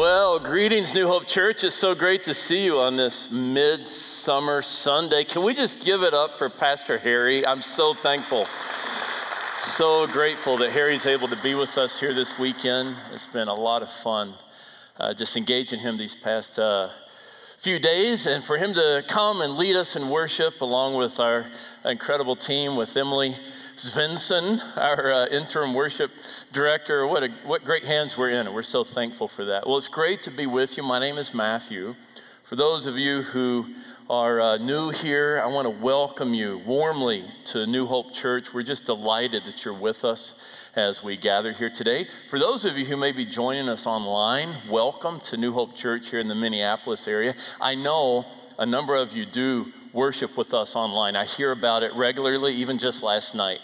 Well, greetings, New Hope Church. It's so great to see you on this midsummer Sunday. Can we just give it up for Pastor Harry? I'm so thankful. So grateful that Harry's able to be with us here this weekend. It's been a lot of fun uh, just engaging him these past uh, few days and for him to come and lead us in worship along with our incredible team with Emily Svensson, our uh, interim worship director. What, a, what great hands we're in, and we're so thankful for that. Well, it's great to be with you. My name is Matthew. For those of you who are uh, new here, I want to welcome you warmly to New Hope Church. We're just delighted that you're with us as we gather here today. For those of you who may be joining us online, welcome to New Hope Church here in the Minneapolis area. I know a number of you do worship with us online. I hear about it regularly, even just last night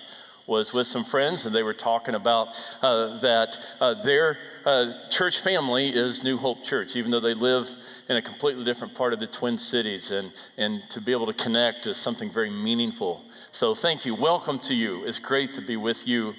was with some friends, and they were talking about uh, that uh, their uh, church family is New Hope Church, even though they live in a completely different part of the Twin Cities. And, and to be able to connect is something very meaningful. So, thank you. Welcome to you. It's great to be with you.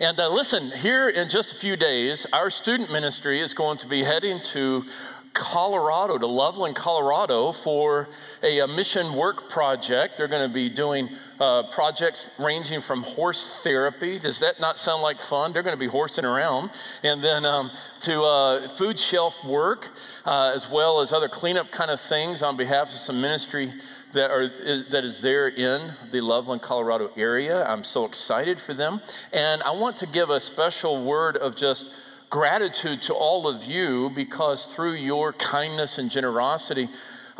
And uh, listen, here in just a few days, our student ministry is going to be heading to Colorado, to Loveland, Colorado, for a, a mission work project. They're going to be doing uh, projects ranging from horse therapy. Does that not sound like fun? They're going to be horsing around. And then um, to uh, food shelf work, uh, as well as other cleanup kind of things on behalf of some ministry that, are, that is there in the Loveland, Colorado area. I'm so excited for them. And I want to give a special word of just gratitude to all of you because through your kindness and generosity,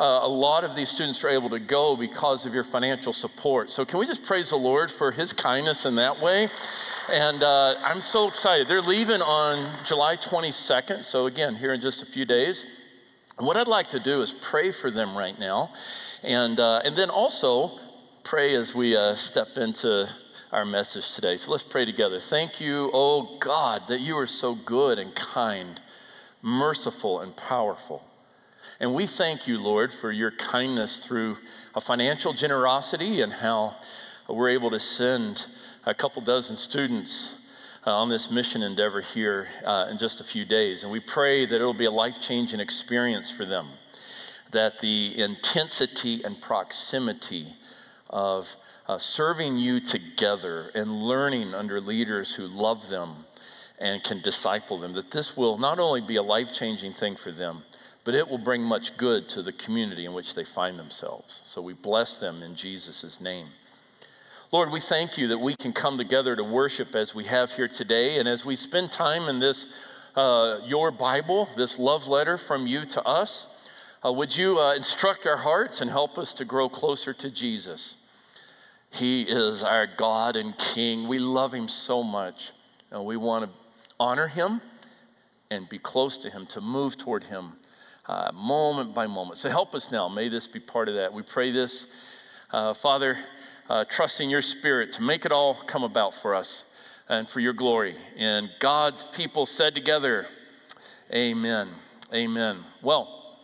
uh, a lot of these students are able to go because of your financial support. So, can we just praise the Lord for his kindness in that way? And uh, I'm so excited. They're leaving on July 22nd. So, again, here in just a few days. what I'd like to do is pray for them right now. And, uh, and then also pray as we uh, step into our message today. So let's pray together. Thank you, oh God, that you are so good and kind, merciful and powerful. And we thank you, Lord, for your kindness through a financial generosity and how we're able to send a couple dozen students uh, on this mission endeavor here uh, in just a few days. And we pray that it'll be a life changing experience for them, that the intensity and proximity of uh, serving you together and learning under leaders who love them and can disciple them, that this will not only be a life changing thing for them, but it will bring much good to the community in which they find themselves. So we bless them in Jesus' name. Lord, we thank you that we can come together to worship as we have here today. And as we spend time in this, uh, your Bible, this love letter from you to us, uh, would you uh, instruct our hearts and help us to grow closer to Jesus? He is our God and King. We love Him so much. And we want to honor Him and be close to Him, to move toward Him uh, moment by moment. So help us now. May this be part of that. We pray this, uh, Father, uh, trusting your Spirit to make it all come about for us and for your glory. And God's people said together, Amen. Amen. Well,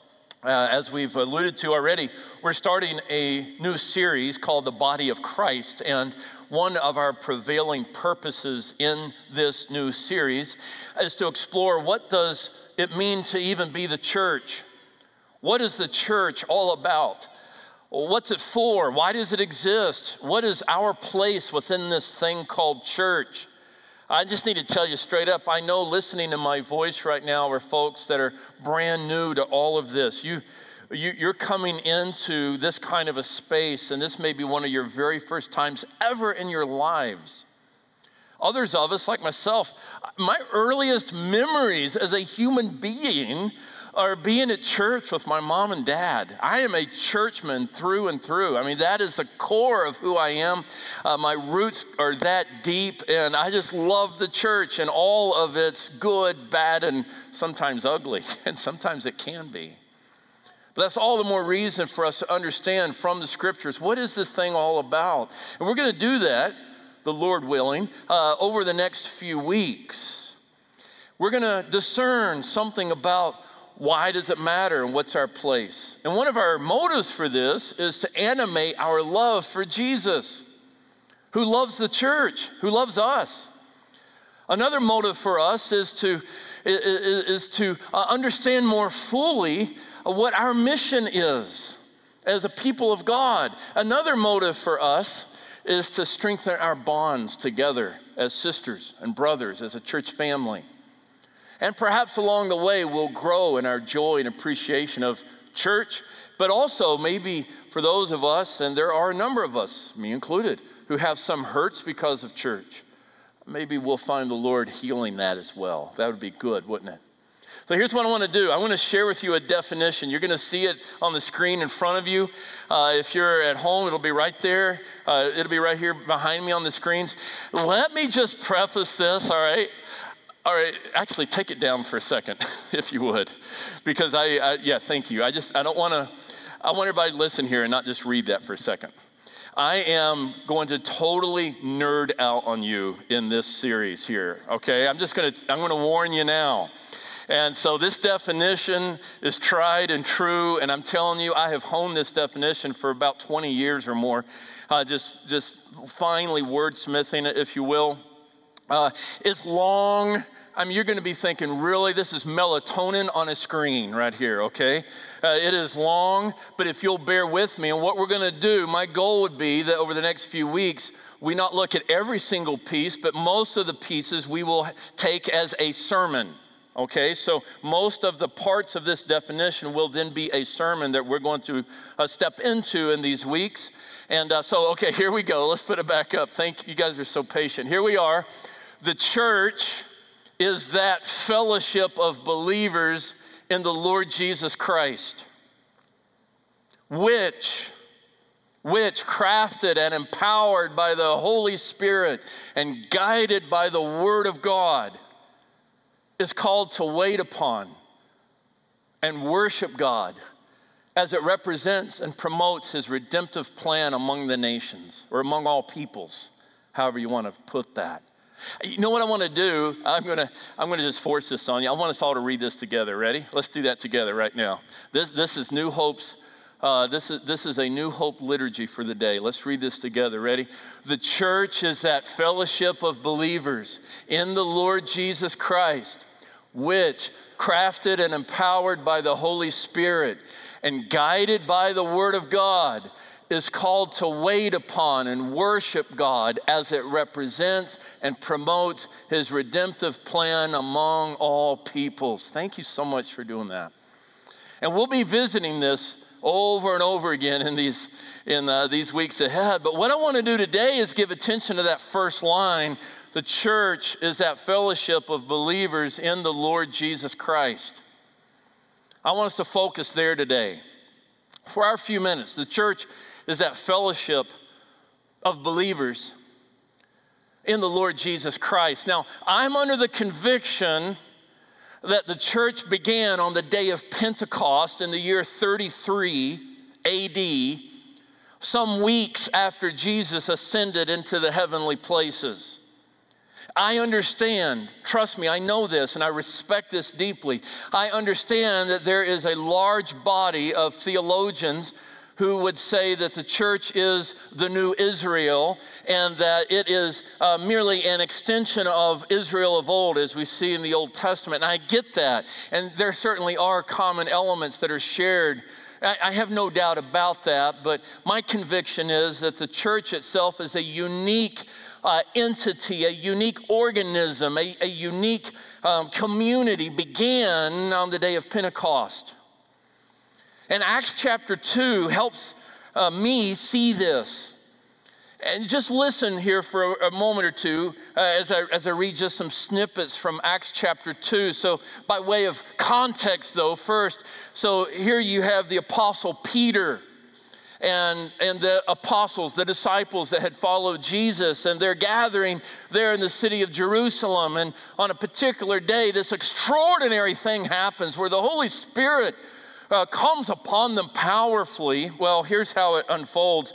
uh, as we've alluded to already, we're starting a new series called The Body of Christ. And one of our prevailing purposes in this new series is to explore what does it mean to even be the church? What is the church all about? What's it for? Why does it exist? What is our place within this thing called church? I just need to tell you straight up I know listening to my voice right now are folks that are brand new to all of this. You, you, are coming into this kind of a space, and this may be one of your very first times ever in your lives. Others of us, like myself, my earliest memories as a human being are being at church with my mom and dad. I am a churchman through and through. I mean, that is the core of who I am. Uh, my roots are that deep, and I just love the church and all of its good, bad, and sometimes ugly, and sometimes it can be. But that's all the more reason for us to understand from the scriptures what is this thing all about? And we're going to do that, the Lord willing, uh, over the next few weeks. We're going to discern something about why does it matter and what's our place? And one of our motives for this is to animate our love for Jesus, who loves the church, who loves us. Another motive for us is to is, to uh, understand more fully what our mission is as a people of God. Another motive for us is to strengthen our bonds together as sisters and brothers, as a church family. And perhaps along the way, we'll grow in our joy and appreciation of church, but also maybe for those of us, and there are a number of us, me included, who have some hurts because of church. Maybe we'll find the Lord healing that as well. That would be good, wouldn't it? So here's what I want to do. I want to share with you a definition. You're going to see it on the screen in front of you. Uh, if you're at home, it'll be right there. Uh, it'll be right here behind me on the screens. Let me just preface this, all right? All right, actually, take it down for a second, if you would, because I, I yeah, thank you. I just, I don't want to, I want everybody to listen here and not just read that for a second. I am going to totally nerd out on you in this series here, okay? I'm just to, I'm going to warn you now. And so this definition is tried and true, and I'm telling you, I have honed this definition for about 20 years or more, uh, just, just finally wordsmithing it, if you will. Uh, it's long. I mean, you're going to be thinking, really, this is melatonin on a screen right here, okay? Uh, it is long, but if you'll bear with me, and what we're going to do, my goal would be that over the next few weeks, we not look at every single piece, but most of the pieces we will take as a sermon. Okay, so most of the parts of this definition will then be a sermon that we're going to uh, step into in these weeks. And uh, so, okay, here we go. Let's put it back up. Thank you, guys are so patient. Here we are. The church is that fellowship of believers in the Lord Jesus Christ, which which, crafted and empowered by the Holy Spirit and guided by the Word of God, is called to wait upon and worship God as it represents and promotes his redemptive plan among the nations or among all peoples, however you want to put that. You know what I want to do? I'm going to I'm going to just force this on you. I want us all to read this together. Ready? Let's do that together right now. This this is New Hope's uh, this, is, this is a New Hope liturgy for the day. Let's read this together. Ready? The church is that fellowship of believers in the Lord Jesus Christ which, crafted and empowered by the Holy Spirit and guided by the Word of God, is called to wait upon and worship God as it represents and promotes His redemptive plan among all peoples. Thank you so much for doing that. And we'll be visiting this over and over again in these in uh, these weeks ahead. But what I want to do today is give attention to that first line the church is that fellowship of believers in the Lord Jesus Christ. I want us to focus there today. For our few minutes, the church is that fellowship of believers in the Lord Jesus Christ. Now, I'm under the conviction that the church began on the day of Pentecost in the year 33 AD, some weeks after Jesus ascended into the heavenly places. I understand, trust me, I know this and I respect this deeply. I understand that there is a large body of theologians who would say that the church is the new Israel and that it is uh, merely an extension of Israel of old, as we see in the Old Testament. And I get that. And there certainly are common elements that are shared. I, I have no doubt about that, but my conviction is that the church itself is a unique uh, entity, a unique organism, a, a unique um, community began on the day of Pentecost. And Acts chapter 2 helps uh, me see this. And just listen here for a, a moment or two uh, as, I, as I read just some snippets from Acts chapter 2. So, by way of context, though, first, so here you have the Apostle Peter and, and the apostles, the disciples that had followed Jesus, and they're gathering there in the city of Jerusalem. And on a particular day, this extraordinary thing happens where the Holy Spirit uh, comes upon them powerfully. Well, here's how it unfolds.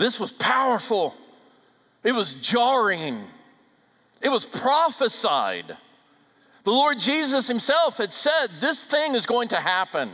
This was powerful. It was jarring. It was prophesied. The Lord Jesus Himself had said, This thing is going to happen.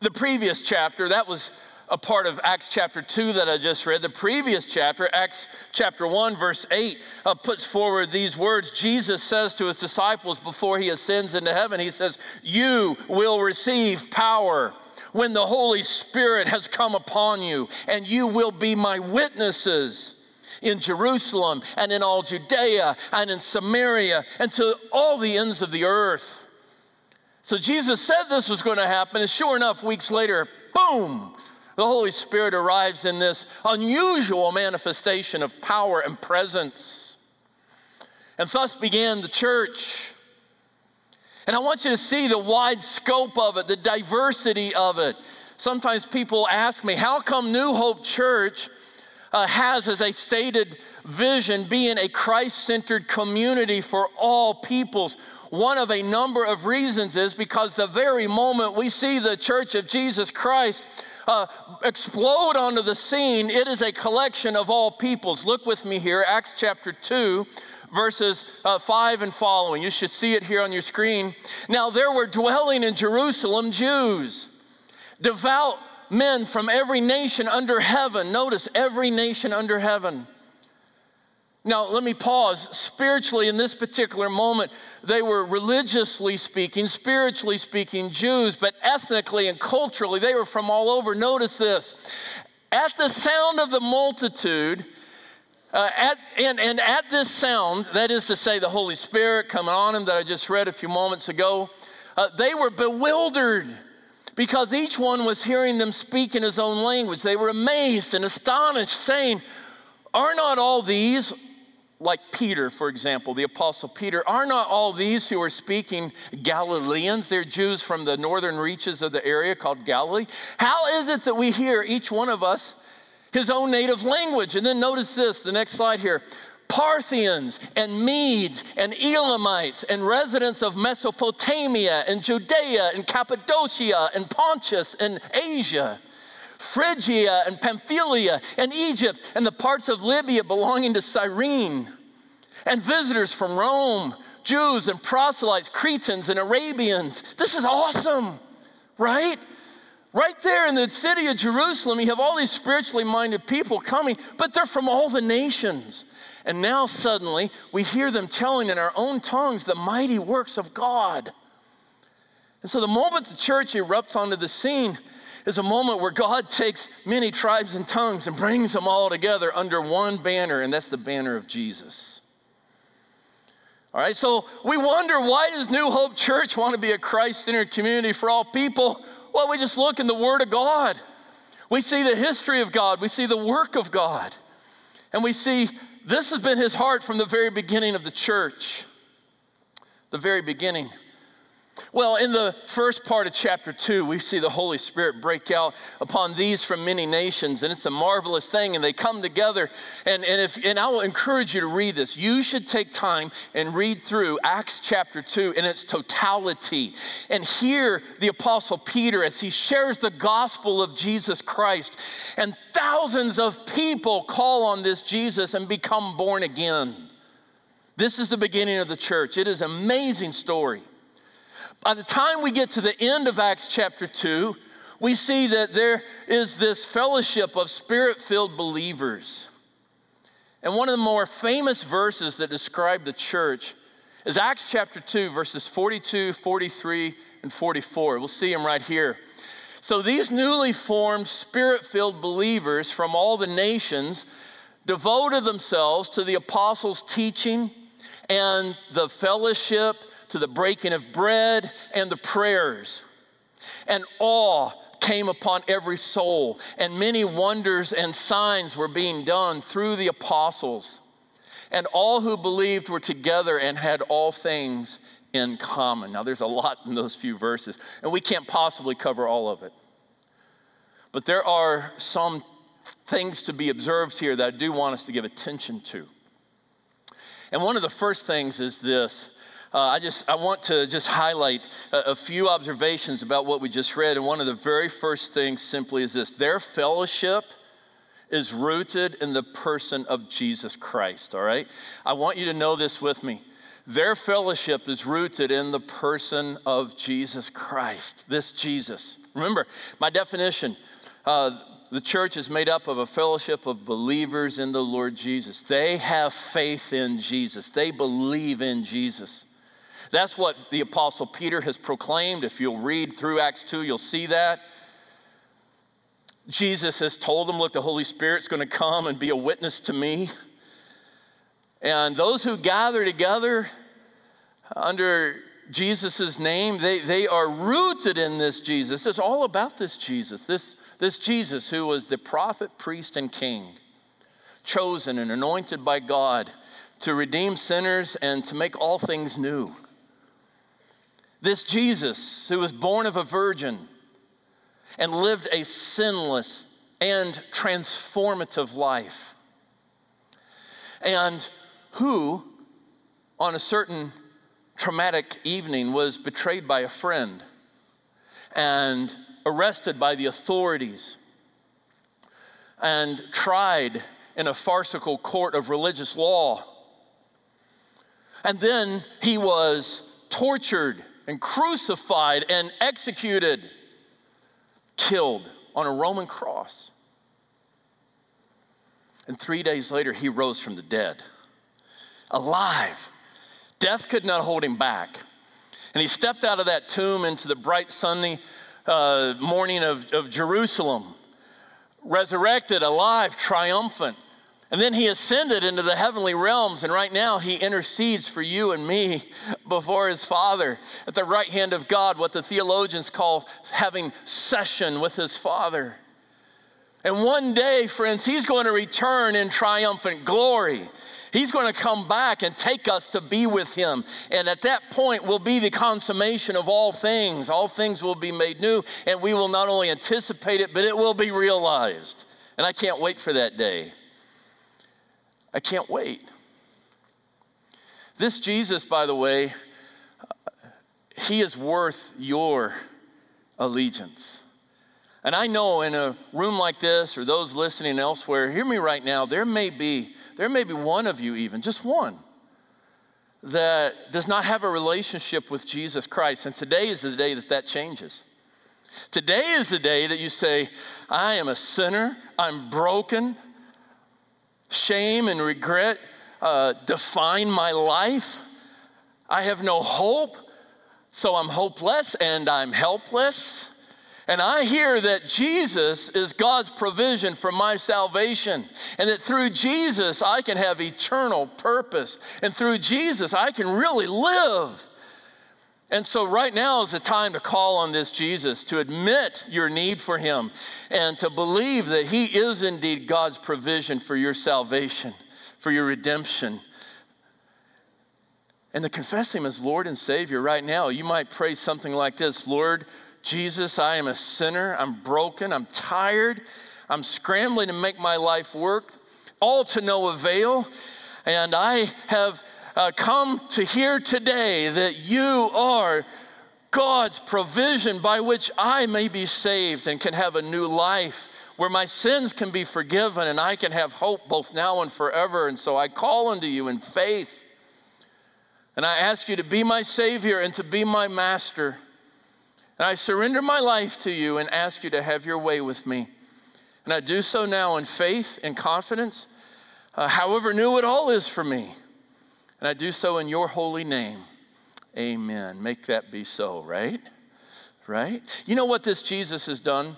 The previous chapter, that was a part of Acts chapter 2 that I just read. The previous chapter, Acts chapter 1, verse 8, uh, puts forward these words. Jesus says to his disciples before he ascends into heaven, He says, You will receive power when the Holy Spirit has come upon you, and you will be my witnesses in Jerusalem and in all Judea and in Samaria and to all the ends of the earth. So Jesus said this was going to happen, and sure enough, weeks later, boom, the Holy Spirit arrives in this unusual manifestation of power and presence. And thus began the church. And I want you to see the wide scope of it, the diversity of it. Sometimes people ask me, how come New Hope Church uh, has, as a stated vision, being a Christ centered community for all peoples? One of a number of reasons is because the very moment we see the Church of Jesus Christ uh, explode onto the scene, it is a collection of all peoples. Look with me here, Acts chapter 2, verses uh, 5 and following. You should see it here on your screen. Now, there were dwelling in Jerusalem Jews, devout men from every nation under heaven. Notice, every nation under heaven. Now, let me pause. Spiritually, in this particular moment, they were religiously speaking, spiritually speaking Jews, but ethnically and culturally, they were from all over. Notice this. At the sound of the multitude, uh, at, and, and at this sound, that is to say, the Holy Spirit coming on them that I just read a few moments ago, uh, they were bewildered because each one was hearing them speak in his own language. They were amazed and astonished, saying, Are not all these, like Peter, for example, the Apostle Peter, are not all these who are speaking Galileans? They're Jews from the northern reaches of the area called Galilee. How is it that we hear, each one of us, his own native language. And then notice this, the next slide here. Parthians and Medes and Elamites and residents of Mesopotamia and Judea and Cappadocia and Pontus and Asia, Phrygia and Pamphylia and Egypt and the parts of Libya belonging to Cyrene, and visitors from Rome, Jews and proselytes, Cretans and Arabians. This is awesome, right? Right there in the city of Jerusalem, you have all these spiritually minded people coming, but they're from all the nations. And now suddenly we hear them telling in our own tongues the mighty works of God. And so the moment the church erupts onto the scene is a moment where God takes many tribes and tongues and brings them all together under one banner, and that's the banner of Jesus. All right, so we wonder why does New Hope Church want to be a Christ centered community for all people? Well, we just look in the Word of God. We see the history of God, we see the work of God, and we see this has been His heart from the very beginning of the church. The very beginning. Well, in the first part of chapter two, we see the Holy Spirit break out upon these from many nations, and it's a marvelous thing. And they come together, and, and if and I will encourage you to read this. You should take time and read through Acts chapter two in its totality, and hear the Apostle Peter as he shares the gospel of Jesus Christ, and thousands of people call on this Jesus and become born again. This is the beginning of the church. It is an amazing story. By the time we get to the end of Acts chapter 2, we see that there is this fellowship of spirit filled believers. And one of the more famous verses that describe the church is Acts chapter 2, verses 42, 43, and 44. We'll see them right here. So these newly formed spirit filled believers from all the nations devoted themselves to the apostles' teaching and the fellowship to the breaking of bread and the prayers. And awe came upon every soul, and many wonders and signs were being done through the apostles. And all who believed were together and had all things in common. Now, there's a lot in those few verses, and we can't possibly cover all of it. But there are some things to be observed here that I do want us to give attention to. And one of the first things is this. Uh, I just I want to just highlight a, a few observations about what we just read. And one of the very first things simply is this: their fellowship is rooted in the person of Jesus Christ. All right, I want you to know this with me. Their fellowship is rooted in the person of Jesus Christ. This Jesus. Remember, my definition uh, the church is made up of a fellowship of believers in the Lord Jesus. They have faith in Jesus, they believe in Jesus. That's what the Apostle Peter has proclaimed. If you'll read through Acts 2, you'll see that. Jesus has told them, Look, the Holy Spirit's going to come and be a witness to me. And those who gather together under Jesus' name, they, they are rooted in this Jesus. It's all about this Jesus, this, this Jesus who was the prophet, priest, and king, chosen and anointed by God to redeem sinners and to make all things new. This Jesus who was born of a virgin and lived a sinless and transformative life, and who, on a certain traumatic evening, was betrayed by a friend and arrested by the authorities and tried in a farcical court of religious law. And then he was tortured and crucified and executed, killed on a Roman cross. And three days later, he rose from the dead, alive. Death could not hold him back. And he stepped out of that tomb into the bright sunny uh, morning of, of Jerusalem, resurrected, alive, triumphant. And then he ascended into the heavenly realms, and right now he intercedes for you and me before his Father at the right hand of God, what the theologians call having session with his Father. And one day, friends, he's going to return in triumphant glory. He's going to come back and take us to be with him. And at that point will be the consummation of all things. All things will be made new, and we will not only anticipate it, but it will be realized. And I can't wait for that day. I can't wait. This Jesus, by the way, he is worth your allegiance. And I know in a room like this or those listening elsewhere, hear me right now, there may be there may be one of you even, just one that does not have a relationship with Jesus Christ. And today is the day that that changes. Today is the day that you say, I am a sinner, I'm broken, shame and regret uh, define my life. I have no hope, so I'm hopeless and I'm helpless. And I hear that Jesus is God's provision for my salvation, and that through Jesus I can have eternal purpose, and through Jesus I can really live. And so, right now is the time to call on this Jesus, to admit your need for him, and to believe that he is indeed God's provision for your salvation, for your redemption. And to confess him as Lord and Savior right now, you might pray something like this Lord Jesus, I am a sinner, I'm broken, I'm tired, I'm scrambling to make my life work, all to no avail. And I have uh, come to hear today that you are God's provision by which I may be saved and can have a new life where my sins can be forgiven and I can have hope both now and forever. And so I call unto you in faith. And I ask you to be my Savior and to be my Master. And I surrender my life to you and ask you to have your way with me. And I do so now in faith and confidence, uh, however new it all is for me. And I do so in your holy name. Amen. Make that be so, right? Right? You know what this Jesus has done?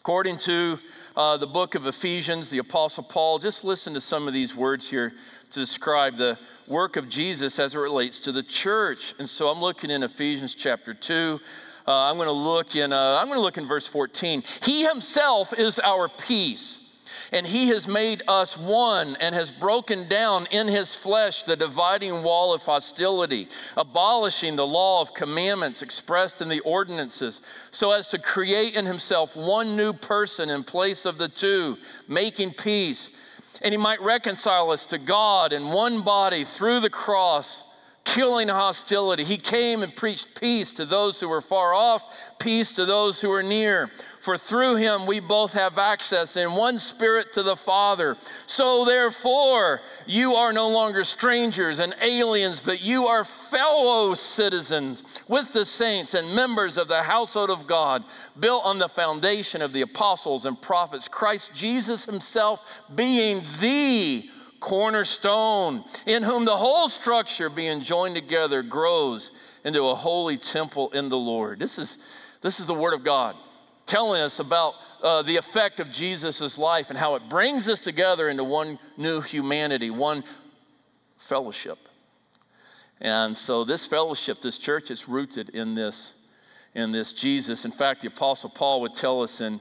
According to uh, the book of Ephesians, the Apostle Paul, just listen to some of these words here to describe the work of Jesus as it relates to the church. And so I'm looking in Ephesians chapter 2, Uh, I'm going to look in. Uh, I'm going to look in verse 14. He himself is our peace, and he has made us one, and has broken down in his flesh the dividing wall of hostility, abolishing the law of commandments expressed in the ordinances, so as to create in himself one new person in place of the two, making peace, and he might reconcile us to God in one body through the cross killing hostility. He came and preached peace to those who were far off, peace to those who were near. For through him we both have access in one spirit to the Father. So therefore, you are no longer strangers and aliens, but you are fellow citizens with the saints and members of the household of God, built on the foundation of the apostles and prophets, Christ Jesus himself being the cornerstone, in whom the whole structure being joined together grows into a holy temple in the Lord. This is, this is the Word of God telling us about uh, the effect of Jesus' life and how it brings us together into one new humanity, one fellowship. And so this fellowship, this church is rooted in this, in this Jesus. In fact, the Apostle Paul would tell us in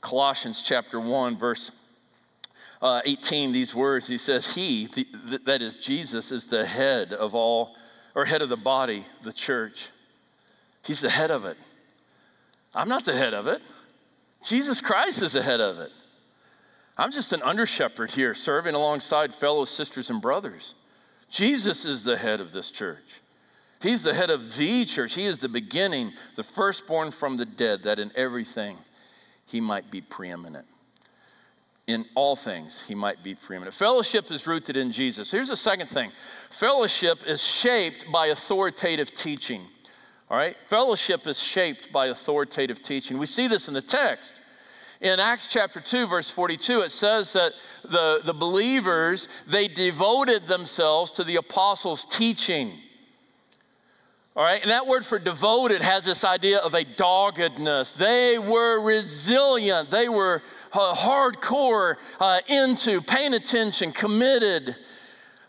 Colossians chapter 1, verse uh, 18 these words. He says, He, the, that is Jesus, is the head of all, or head of the body, the church. He's the head of it. I'm not the head of it. Jesus Christ is the head of it. I'm just an under shepherd here, serving alongside fellow sisters and brothers. Jesus is the head of this church. He's the head of the church. He is the beginning, the firstborn from the dead, that in everything he might be preeminent in all things he might be preeminent. Fellowship is rooted in Jesus. Here's the second thing fellowship is shaped by authoritative teaching. All right? Fellowship is shaped by authoritative teaching. We see this in the text. In Acts chapter 2, verse 42, it says that the, the believers, they devoted themselves to the apostles' teaching. All right, and that word for devoted has this idea of a doggedness. They were resilient, they were uh, hardcore uh, into, paying attention, committed.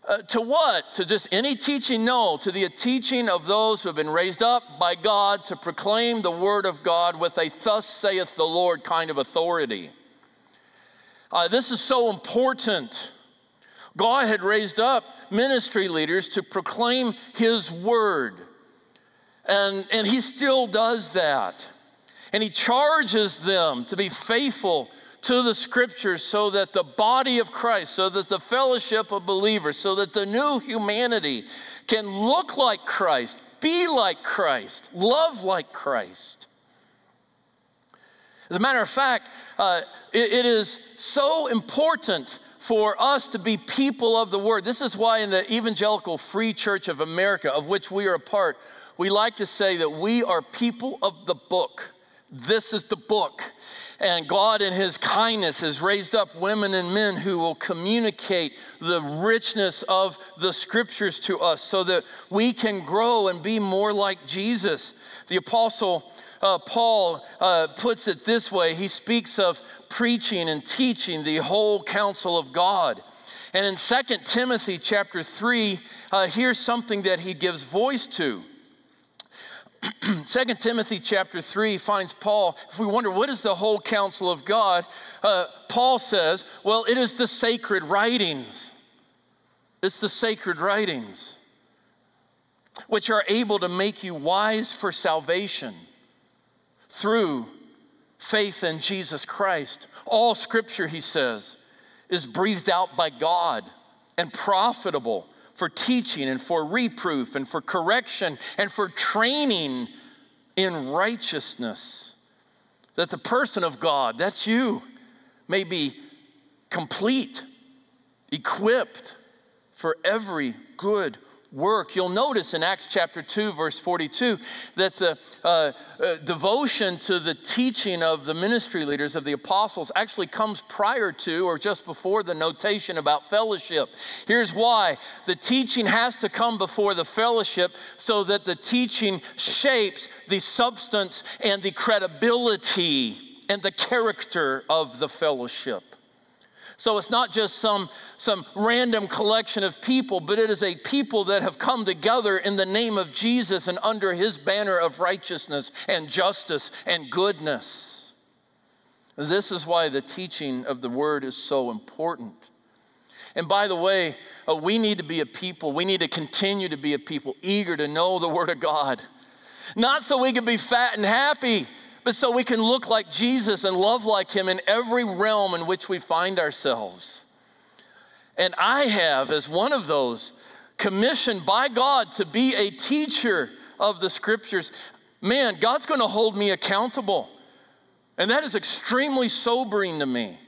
Uh, to what? To just any teaching? No, to the teaching of those who have been raised up by God to proclaim the word of God with a thus saith the Lord kind of authority. Uh, this is so important. God had raised up ministry leaders to proclaim his word, and, and he still does that. And he charges them to be faithful to the scriptures so that the body of Christ, so that the fellowship of believers, so that the new humanity can look like Christ, be like Christ, love like Christ. As a matter of fact, uh, it, it is so important for us to be people of the word. This is why in the Evangelical Free Church of America, of which we are a part, we like to say that we are people of the book. This is the book. And God, in His kindness, has raised up women and men who will communicate the richness of the scriptures to us so that we can grow and be more like Jesus. The Apostle uh, Paul uh, puts it this way he speaks of preaching and teaching the whole counsel of God. And in 2 Timothy chapter 3, uh, here's something that he gives voice to. 2 Timothy chapter 3 finds Paul, if we wonder what is the whole counsel of God, uh, Paul says, well, it is the sacred writings. It's the sacred writings, which are able to make you wise for salvation through faith in Jesus Christ. All scripture, he says, is breathed out by God and profitable for teaching and for reproof and for correction and for training in righteousness. That the person of God, that's you, may be complete, equipped for every good work. You'll notice in Acts chapter 2, verse 42, that the uh, uh, devotion to the teaching of the ministry leaders, of the apostles, actually comes prior to or just before the notation about fellowship. Here's why the teaching has to come before the fellowship so that the teaching shapes the substance and the credibility and the character of the fellowship. So it's not just some, some random collection of people, but it is a people that have come together in the name of Jesus and under his banner of righteousness and justice and goodness. This is why the teaching of the word is so important. And by the way, uh, we need to be a people, we need to continue to be a people eager to know the word of God. Not so we can be fat and happy, but so we can look like Jesus and love like him in every realm in which we find ourselves. And I have, as one of those, commissioned by God to be a teacher of the scriptures. Man, God's going to hold me accountable. And that is extremely sobering to me.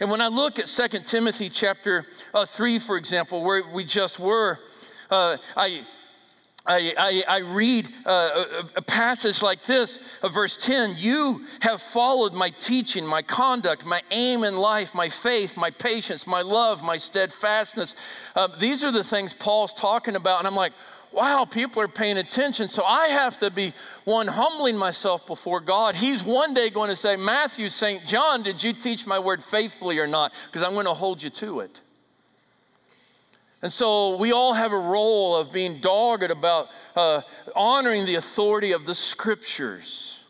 And when I look at 2 Timothy chapter uh, 3, for example, where we just were, uh, I, I, I, I read uh, a, a, passage like this, uh, verse 10 You have followed my teaching, my conduct, my aim in life, my faith, my patience, my love, my steadfastness. Uh, these are the things Paul's talking about. And I'm like, wow, people are paying attention. So I have to be one humbling myself before God. He's one day going to say, Matthew, St. John, did you teach my word faithfully or not? Because I'm going to hold you to it. And so we all have a role of being dogged about uh, honoring the authority of the scriptures.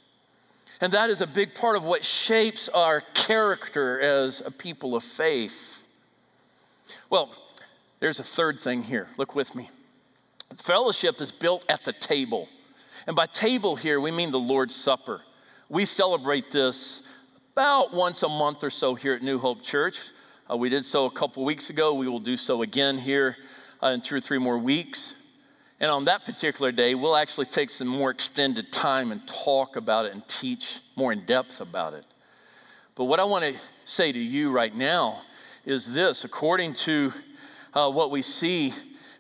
And that is a big part of what shapes our character as a people of faith. Well, there's a third thing here. Look with me. Fellowship is built at the table. And by table here, we mean the Lord's Supper. We celebrate this about once a month or so here at New Hope Church. Uh, we did so a couple weeks ago. We will do so again here uh, in two or three more weeks. And on that particular day, we'll actually take some more extended time and talk about it and teach more in depth about it. But what I want to say to you right now is this according to uh, what we see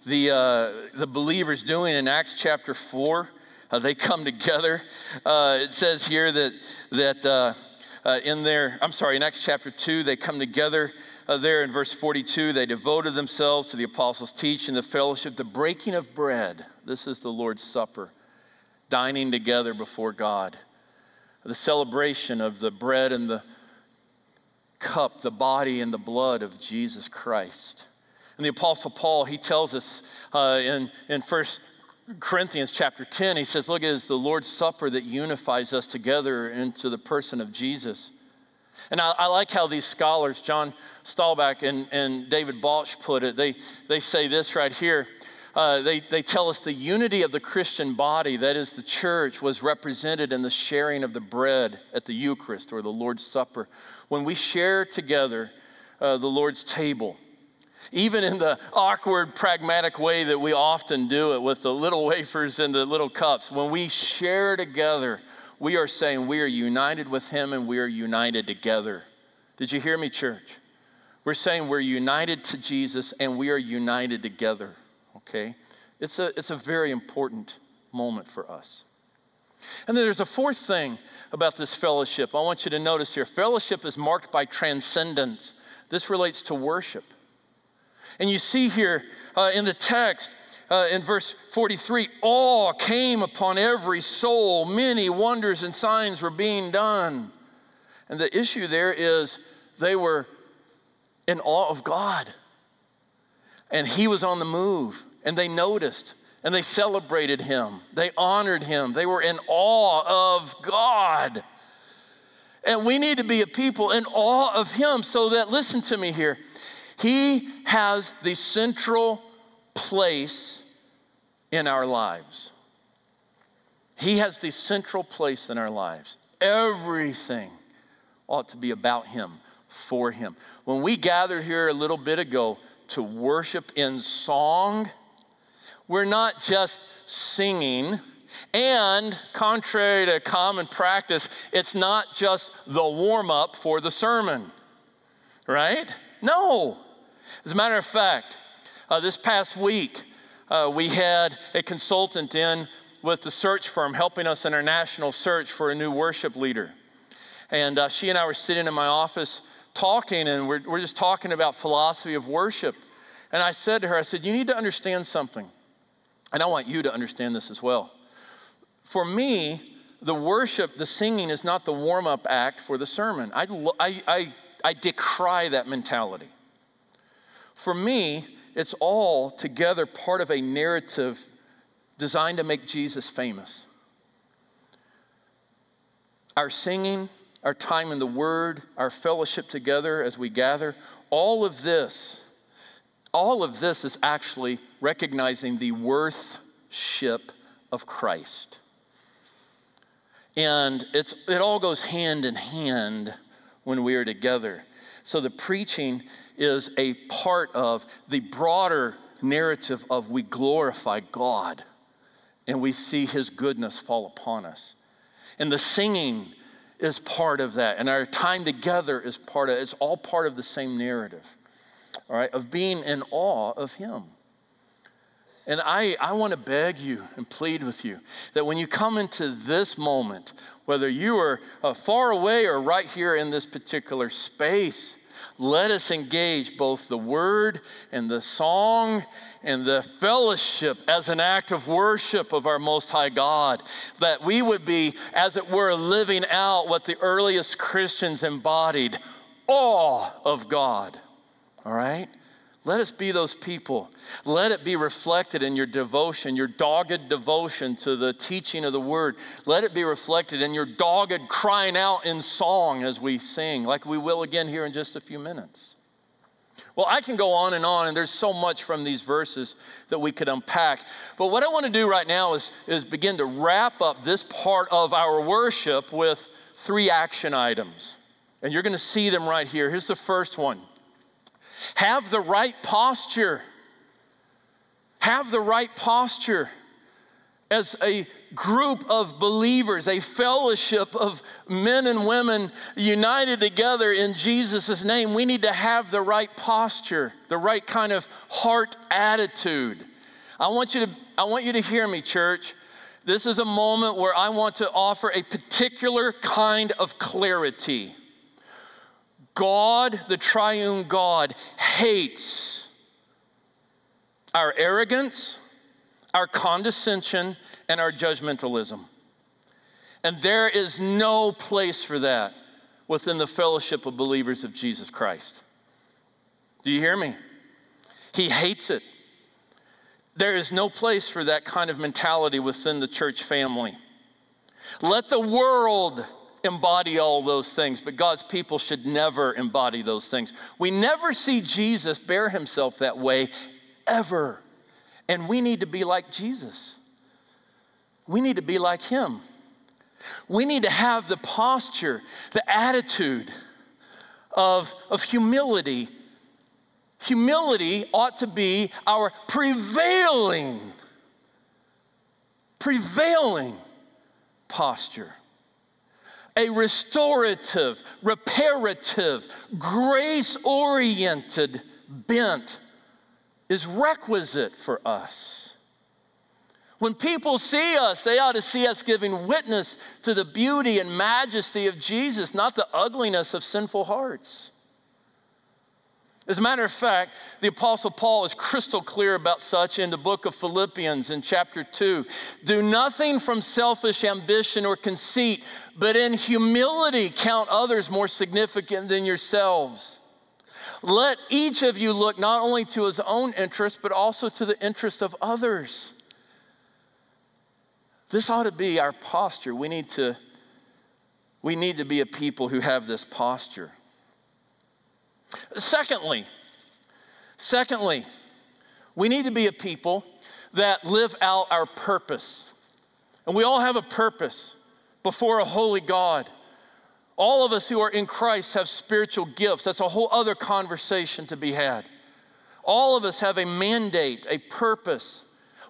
the, uh, the believers doing in Acts chapter 4, uh, they come together. Uh, it says here that, that uh, uh, in their, I'm sorry, in Acts chapter 2, they come together uh, there in verse 42, they devoted themselves to the apostles' teaching, the fellowship, the breaking of bread. This is the Lord's Supper, dining together before God. The celebration of the bread and the cup, the body and the blood of Jesus Christ. And the Apostle Paul, he tells us uh, in, in 1 Corinthians chapter 10, he says, Look, it is the Lord's Supper that unifies us together into the person of Jesus. And I, I, like how these scholars, John Stambaugh and, and David Balch, put it. They, they say this right here. Uh, they, they tell us the unity of the Christian body, that is the church, was represented in the sharing of the bread at the Eucharist or the Lord's Supper. When we share together uh, the Lord's table, even in the awkward, pragmatic way that we often do it with the little wafers and the little cups, when we share together, we are saying we are united with Him and we are united together. Did you hear me, church? We're saying we're united to Jesus and we are united together, okay? It's a, it's a very important moment for us. And then there's a fourth thing about this fellowship. I want you to notice here fellowship is marked by transcendence. This relates to worship. And you see here uh, in the text, uh, in verse 43 awe came upon every soul, many wonders and signs were being done. And the issue there is they were in awe of God. And he was on the move, and they noticed, and they celebrated him, they honored him, they were in awe of God. And we need to be a people in awe of him so that, listen to me here, he has the central place in our lives. He has the central place in our lives. Everything ought to be about Him, for Him. When we gathered here a little bit ago to worship in song, we're not just singing. And contrary to common practice, it's not just the warm up for the sermon, right? No. As a matter of fact, uh, this past week, uh, we had a consultant in with the search firm helping us in our national search for a new worship leader. And uh, she and I were sitting in my office talking, and we're, we're just talking about philosophy of worship. And I said to her, I said, You need to understand something. And I want you to understand this as well. For me, the worship, the singing is not the warm up act for the sermon. I, I, I I decry that mentality. For me, it's all together part of a narrative designed to make Jesus famous. Our singing, our time in the Word, our fellowship together as we gather, all of this, all of this is actually recognizing the worthship of Christ. And it's, it all goes hand in hand when we are together. So the preaching is a part of the broader narrative of we glorify God and we see his goodness fall upon us. And the singing is part of that. And our time together is part of it. It's all part of the same narrative, all right, of being in awe of him. And I, I want to beg you and plead with you that when you come into this moment, whether you are uh, far away or right here in this particular space, let us engage both the word and the song and the fellowship as an act of worship of our Most High God. That we would be, as it were, living out what the earliest Christians embodied awe of God. All right? Let us be those people. Let it be reflected in your devotion, your dogged devotion to the teaching of the word. Let it be reflected in your dogged crying out in song as we sing, like we will again here in just a few minutes. Well, I can go on and on, and there's so much from these verses that we could unpack. But what I want to do right now is, is begin to wrap up this part of our worship with three action items. And you're going to see them right here. Here's the first one have the right posture. Have the right posture as a group of believers, a fellowship of men and women united together in Jesus' name, we need to have the right posture, the right kind of heart attitude. I want you to, I want you to hear me, church. This is a moment where I want to offer a particular kind of clarity. God, the triune God, hates our arrogance, our condescension, and our judgmentalism. And there is no place for that within the fellowship of believers of Jesus Christ. Do you hear me? He hates it. There is no place for that kind of mentality within the church family. Let the world embody all those things, but God's people should never embody those things. We never see Jesus bear himself that way ever. And we need to be like Jesus. We need to be like him. We need to have the posture, the attitude of, of humility. Humility ought to be our prevailing, prevailing posture a restorative, reparative, grace oriented bent is requisite for us. When people see us, they ought to see us giving witness to the beauty and majesty of Jesus, not the ugliness of sinful hearts. As a matter of fact, the Apostle Paul is crystal clear about such in the book of Philippians in chapter 2. Do nothing from selfish ambition or conceit, but in humility count others more significant than yourselves. Let each of you look not only to his own interest, but also to the interest of others. This ought to be our posture. We need to, we need to be a people who have this posture. Secondly, secondly, we need to be a people that live out our purpose. And we all have a purpose before a holy God. All of us who are in Christ have spiritual gifts. That's a whole other conversation to be had. All of us have a mandate, a purpose.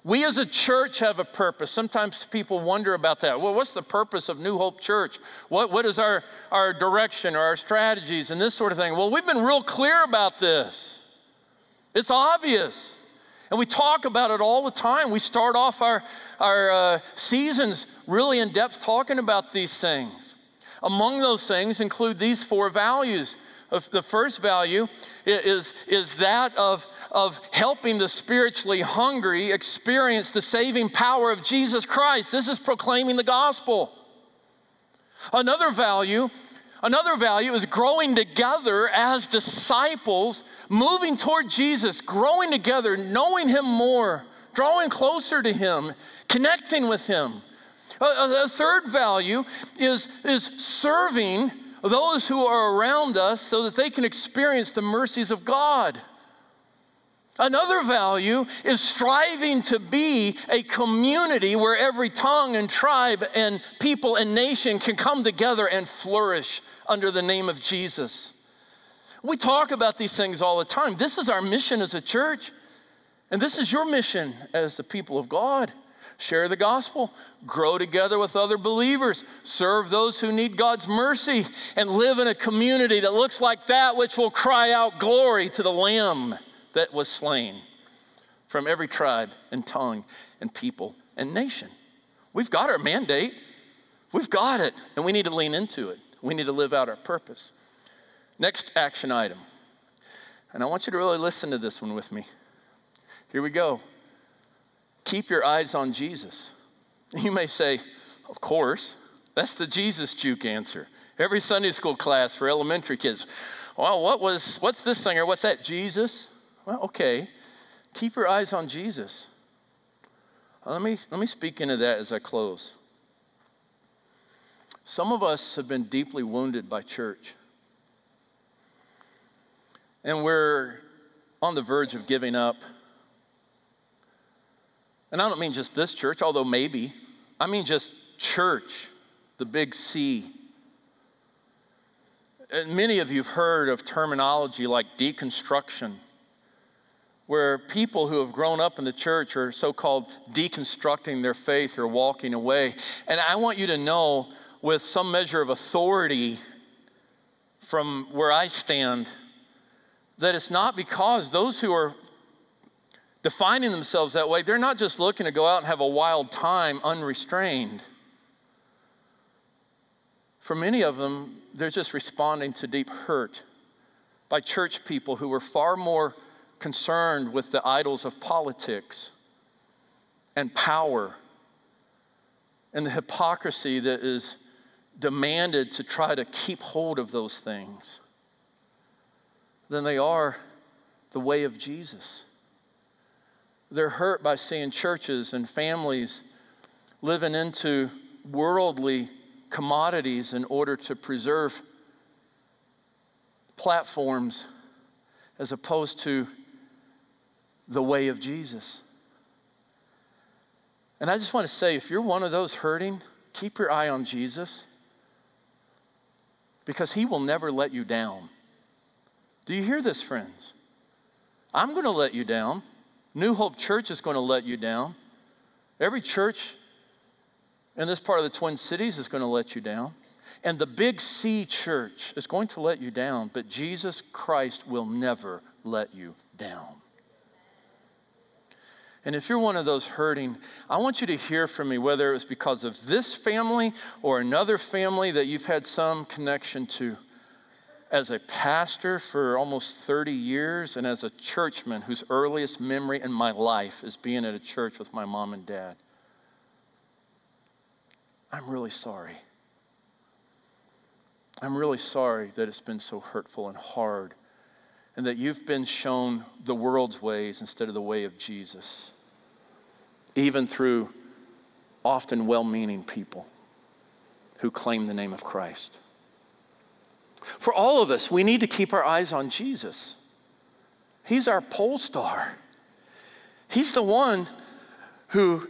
We as a church have a purpose. Sometimes people wonder about that. Well, what's the purpose of New Hope Church? What, what is our, our direction or our strategies and this sort of thing? Well, we've been real clear about this. It's obvious. And we talk about it all the time. We start off our, our uh, seasons really in depth talking about these things. Among those things include these four values the first value is, is that of, of helping the spiritually hungry experience the saving power of Jesus Christ. This is proclaiming the gospel. Another value Another value is growing together as disciples, moving toward Jesus, growing together, knowing Him more, drawing closer to Him, connecting with Him. A, a, third value is, is serving those who are around us so that they can experience the mercies of God. Another value is striving to be a community where every tongue and tribe and people and nation can come together and flourish under the name of Jesus. We talk about these things all the time. This is our mission as a church, and this is your mission as the people of God. Share the gospel, grow together with other believers, serve those who need God's mercy, and live in a community that looks like that which will cry out glory to the Lamb that was slain from every tribe and tongue and people and nation. We've got our mandate, we've got it, and we need to lean into it. We need to live out our purpose. Next action item, and I want you to really listen to this one with me. Here we go. Keep your eyes on Jesus. You may say, Of course, that's the Jesus juke answer. Every Sunday school class for elementary kids. Well, what was, what's this thing or what's that? Jesus? Well, okay. Keep your eyes on Jesus. Uh, let me, let me speak into that as I close. Some of us have been deeply wounded by church. And we're on the verge of giving up. And I don't mean just this church, although maybe. I mean just church, the big C. And many of you have heard of terminology like deconstruction where people who have grown up in the church are so called deconstructing their faith or walking away. And I want you to know, with some measure of authority from where I stand, that it's not because those who are defining themselves that way, they're not just looking to go out and have a wild time unrestrained. For many of them, they're just responding to deep hurt by church people who were far more concerned with the idols of politics and power and the hypocrisy that is demanded to try to keep hold of those things than they are the way of Jesus. They're hurt by seeing churches and families living into worldly commodities in order to preserve platforms as opposed to the way of Jesus. And I just want to say if you're one of those hurting, keep your eye on Jesus because he will never let you down. Do you hear this, friends? I'm going to let you down. New Hope Church is going to let you down. Every church in this part of the Twin Cities is going to let you down. And the Big C church is going to let you down, but Jesus Christ will never let you down. And if you're one of those hurting, I want you to hear from me, whether it was because of this family or another family that you've had some connection to. As a pastor for almost 30 years, and as a churchman whose earliest memory in my life is being at a church with my mom and dad, I'm really sorry. I'm really sorry that it's been so hurtful and hard, and that you've been shown the world's ways instead of the way of Jesus even through often well meaning people who claim the name of Christ. For all of us, we need to keep our eyes on Jesus. He's our pole star. He's the one who,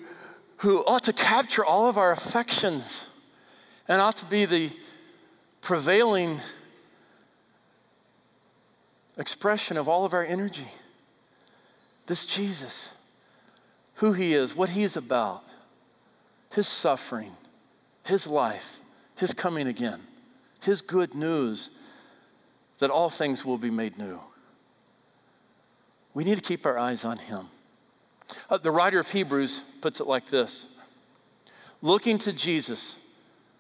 who ought to capture all of our affections and ought to be the prevailing expression of all of our energy. This Jesus who he is, what he's about, his suffering, his life, his coming again, his good news that all things will be made new. We need to keep our eyes on him. Uh, the writer of Hebrews puts it like this Looking to Jesus,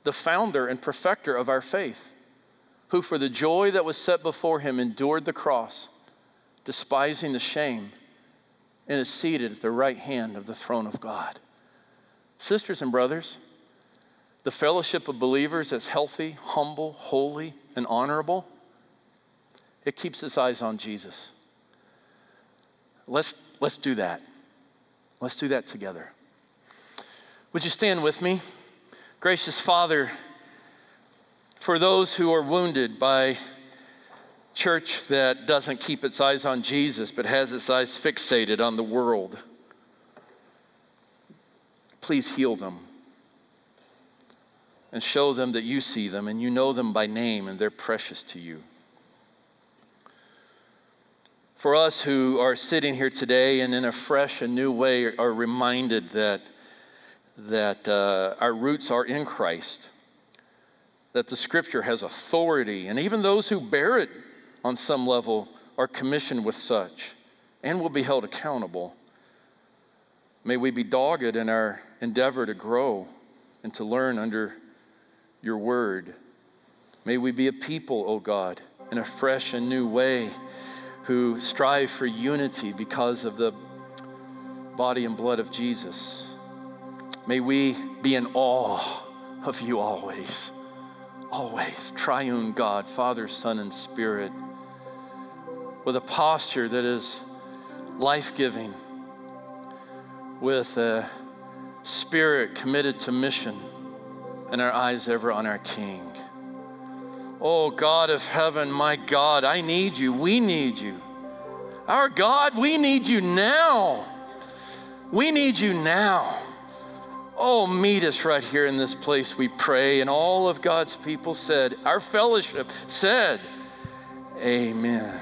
the founder and perfecter of our faith, who for the joy that was set before him endured the cross, despising the shame and is seated at the right hand of the throne of God. Sisters and brothers, the fellowship of believers that's healthy, humble, holy, and honorable, it keeps its eyes on Jesus. Let's, let's do that. Let's do that together. Would you stand with me? Gracious Father, for those who are wounded by church that doesn't keep its eyes on Jesus but has its eyes fixated on the world, please heal them and show them that you see them and you know them by name and they're precious to you. For us who are sitting here today and in a fresh and new way are reminded that, that uh, our roots are in Christ, that the scripture has authority, and even those who bear it on some level are commissioned with such and will be held accountable. May we be dogged in our endeavor to grow and to learn under your word. May we be a people, O oh God, in a fresh and new way who strive for unity because of the body and blood of Jesus. May we be in awe of you always, always. Triune God, Father, Son, and Spirit, with a posture that is life giving, with a spirit committed to mission, and our eyes ever on our King. Oh, God of heaven, my God, I need you. We need you. Our God, we need you now. We need you now. Oh, meet us right here in this place, we pray. And all of God's people said, our fellowship said, Amen.